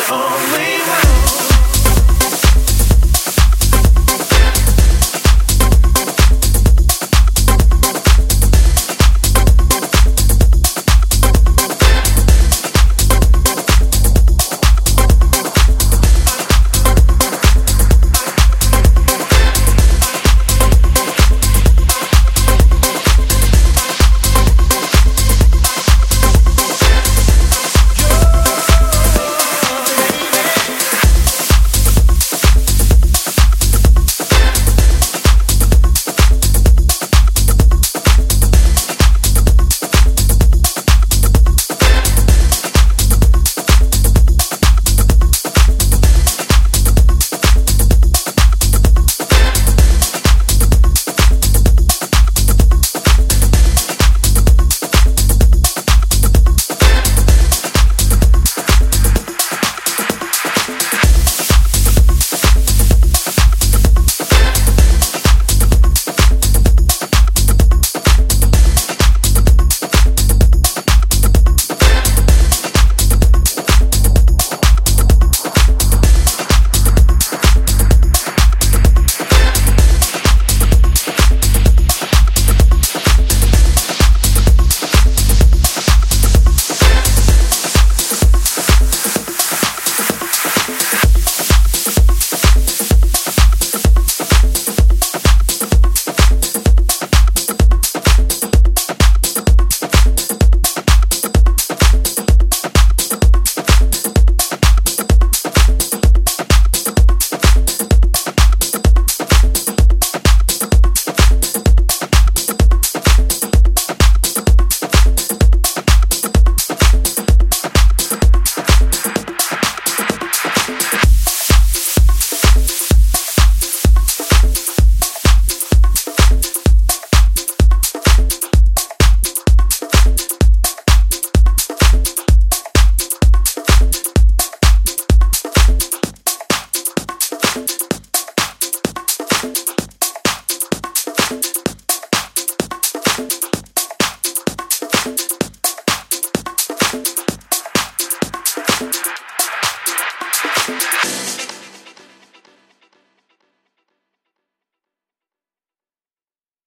on.